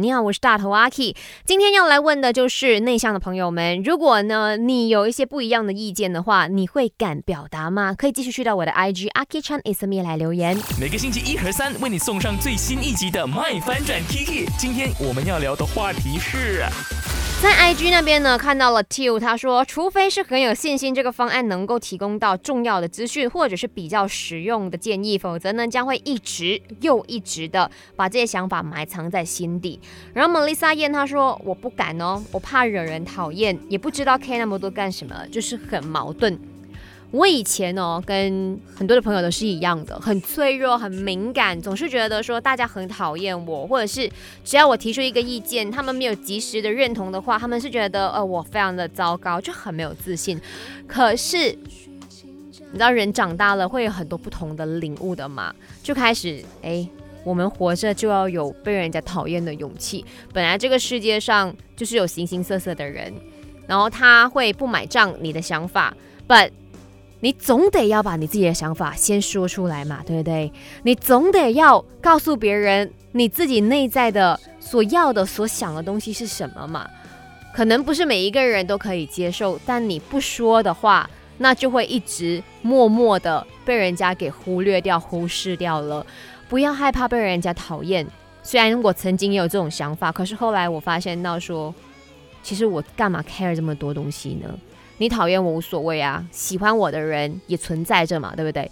你好，我是大头阿 K。今天要来问的就是内向的朋友们，如果呢你有一些不一样的意见的话，你会敢表达吗？可以继续去到我的 IG 阿 K Chan is me 来留言。每个星期一和三为你送上最新一集的《麦翻转 Tiki》。今天我们要聊的话题是。在 IG 那边呢，看到了 Till，他说，除非是很有信心这个方案能够提供到重要的资讯，或者是比较实用的建议，否则呢，将会一直又一直的把这些想法埋藏在心底。然后 Melissa 燕他说，我不敢哦，我怕惹人讨厌，也不知道 K 那么多干什么，就是很矛盾。我以前哦，跟很多的朋友都是一样的，很脆弱、很敏感，总是觉得说大家很讨厌我，或者是只要我提出一个意见，他们没有及时的认同的话，他们是觉得呃我非常的糟糕，就很没有自信。可是你知道人长大了会有很多不同的领悟的嘛，就开始哎，我们活着就要有被人家讨厌的勇气。本来这个世界上就是有形形色色的人，然后他会不买账你的想法，but 你总得要把你自己的想法先说出来嘛，对不对？你总得要告诉别人你自己内在的所要的、所想的东西是什么嘛？可能不是每一个人都可以接受，但你不说的话，那就会一直默默的被人家给忽略掉、忽视掉了。不要害怕被人家讨厌。虽然我曾经也有这种想法，可是后来我发现到说，其实我干嘛 care 这么多东西呢？你讨厌我无所谓啊，喜欢我的人也存在着嘛，对不对？